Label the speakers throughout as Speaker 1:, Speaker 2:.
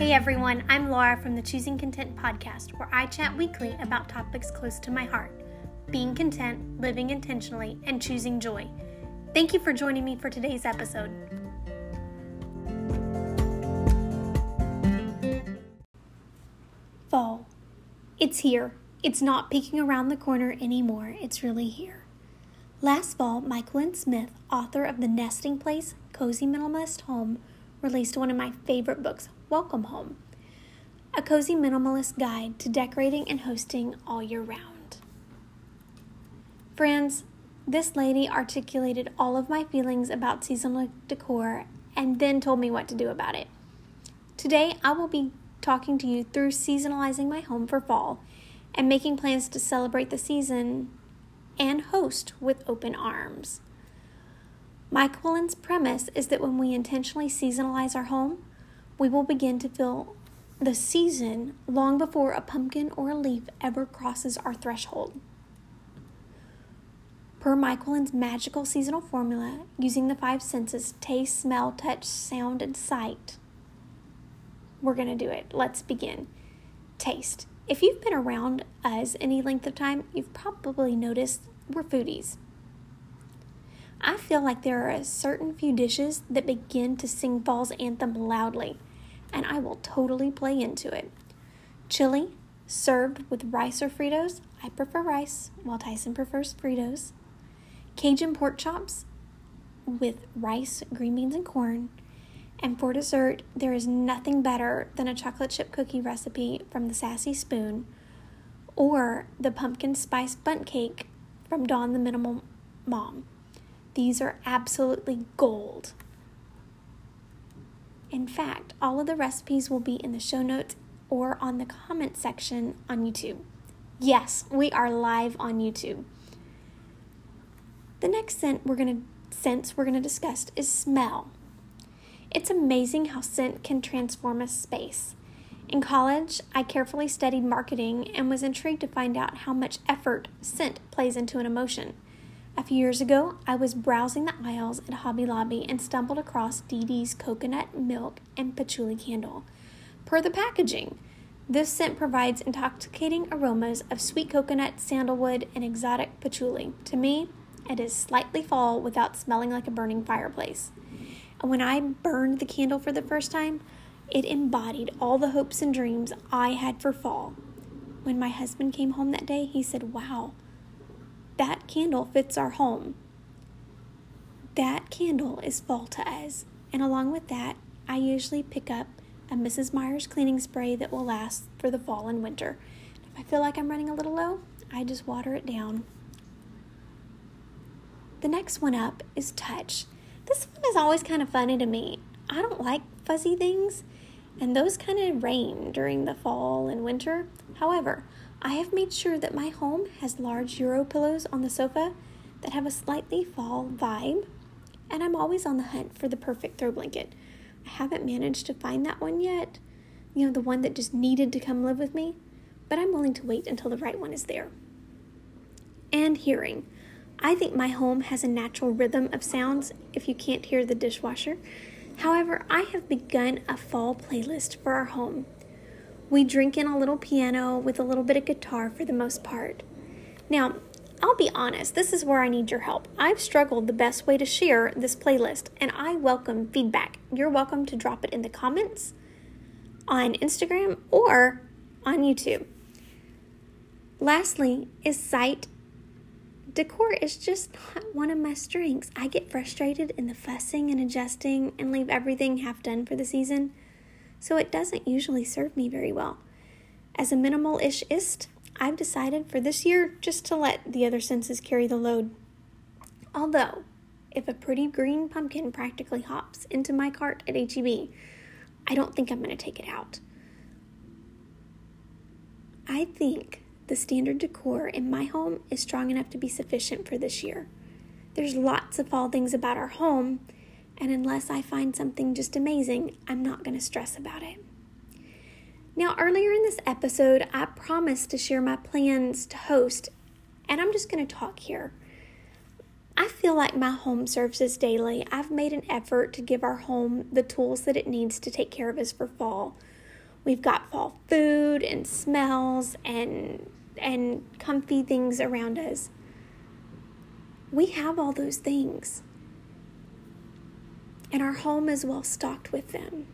Speaker 1: Hey everyone, I'm Laura from the Choosing Content podcast, where I chat weekly about topics close to my heart being content, living intentionally, and choosing joy. Thank you for joining me for today's episode. Fall. It's here. It's not peeking around the corner anymore. It's really here. Last fall, Myquellyn Smith, author of The Nesting Place Cozy Minimalist Home, released one of my favorite books, Welcome Home, a cozy minimalist guide to decorating and hosting all year round. Friends, this lady articulated all of my feelings about seasonal decor and then told me what to do about it. Today, I will be talking to you through seasonalizing my home for fall and making plans to celebrate the season and host with open arms. Myquellyn's premise is that when we intentionally seasonalize our home, we will begin to feel the season long before a pumpkin or a leaf ever crosses our threshold. Per Myquellyn's magical seasonal formula, using the five senses taste, smell, touch, sound, and sight, we're going to do it. Let's begin. Taste. If you've been around us any length of time, you've probably noticed we're foodies. I feel like there are a certain few dishes that begin to sing fall's anthem loudly and I will totally play into it. Chili, served with rice or Fritos. I prefer rice, while Tyson prefers Fritos. Cajun pork chops with rice, green beans, and corn. And for dessert, there is nothing better than a chocolate chip cookie recipe from the Sassy Spoon or the pumpkin spice bundt cake from Dawn the Minimal Mom. These are absolutely gold. In fact, all of the recipes will be in the show notes or on the comment section on YouTube. Yes, we are live on YouTube. The next scent we're going to sense we're going to discuss is smell. It's amazing how scent can transform a space. In college, I carefully studied marketing and was intrigued to find out how much effort scent plays into an emotion. A few years ago, I was browsing the aisles at Hobby Lobby and stumbled across Dee Dee's coconut milk and patchouli candle. Per the packaging, this scent provides intoxicating aromas of sweet coconut, sandalwood, and exotic patchouli. To me, it is slightly fall without smelling like a burning fireplace. And when I burned the candle for the first time, it embodied all the hopes and dreams I had for fall. When my husband came home that day, he said, Wow, that candle fits our home. That candle is fall to us. And along with that, I usually pick up a Mrs. Meyer's cleaning spray that will last for the fall and winter. If I feel like I'm running a little low, I just water it down. The next one up is touch. This one is always kind of funny to me. I don't like fuzzy things, and those kind of rain during the fall and winter. However, I have made sure that my home has large Euro pillows on the sofa that have a slightly fall vibe, and I'm always on the hunt for the perfect throw blanket. I haven't managed to find that one yet, you know, the one that just needed to come live with me, but I'm willing to wait until the right one is there. And hearing. I think my home has a natural rhythm of sounds if you can't hear the dishwasher. However, I have begun a fall playlist for our home we drink in a little piano with a little bit of guitar for the most part. Now, I'll be honest, this is where I need your help. I've struggled the best way to share this playlist, and I welcome feedback. You're welcome to drop it in the comments on Instagram or on YouTube. Lastly, is sight. Decor is just not one of my strengths. I get frustrated in the fussing and adjusting and leave everything half done for the season so it doesn't usually serve me very well. As a minimal ishist, I've decided for this year just to let the other senses carry the load. Although, if a pretty green pumpkin practically hops into my cart at HEB, I don't think I'm going to take it out. I think the standard decor in my home is strong enough to be sufficient for this year. There's lots of fall things about our home, and unless I find something just amazing, I'm not going to stress about it. Now, earlier in this episode, I promised to share my plans to host, and I'm just going to talk here. I feel like my home serves us daily. I've made an effort to give our home the tools that it needs to take care of us for fall. We've got fall food and smells and and comfy things around us. We have all those things. And our home is well stocked with them.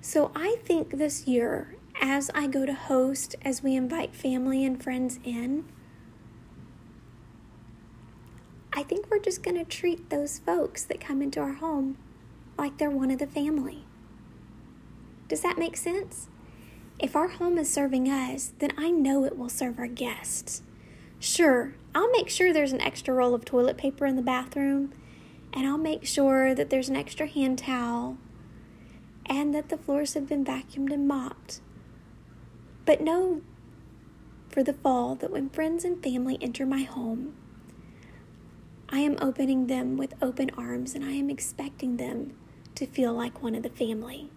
Speaker 1: So I think this year, as I go to host, as we invite family and friends in, I think we're just going to treat those folks that come into our home like they're one of the family. Does that make sense? If our home is serving us, then I know it will serve our guests. Sure, I'll make sure there's an extra roll of toilet paper in the bathroom, and I'll make sure that there's an extra hand towel, and that the floors have been vacuumed and mopped. But know for the fall that when friends and family enter my home, I am opening them with open arms and I am expecting them to feel like one of the family.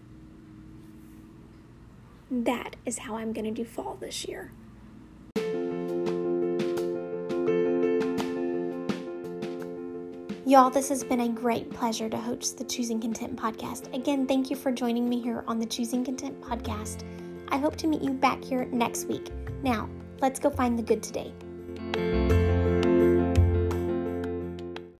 Speaker 1: That is how I'm going to do fall this year. Y'all, this has been a great pleasure to host the Choosing Content podcast. Again, thank you for joining me here on the Choosing Content podcast. I hope to meet you back here next week. Now, let's go find the good today.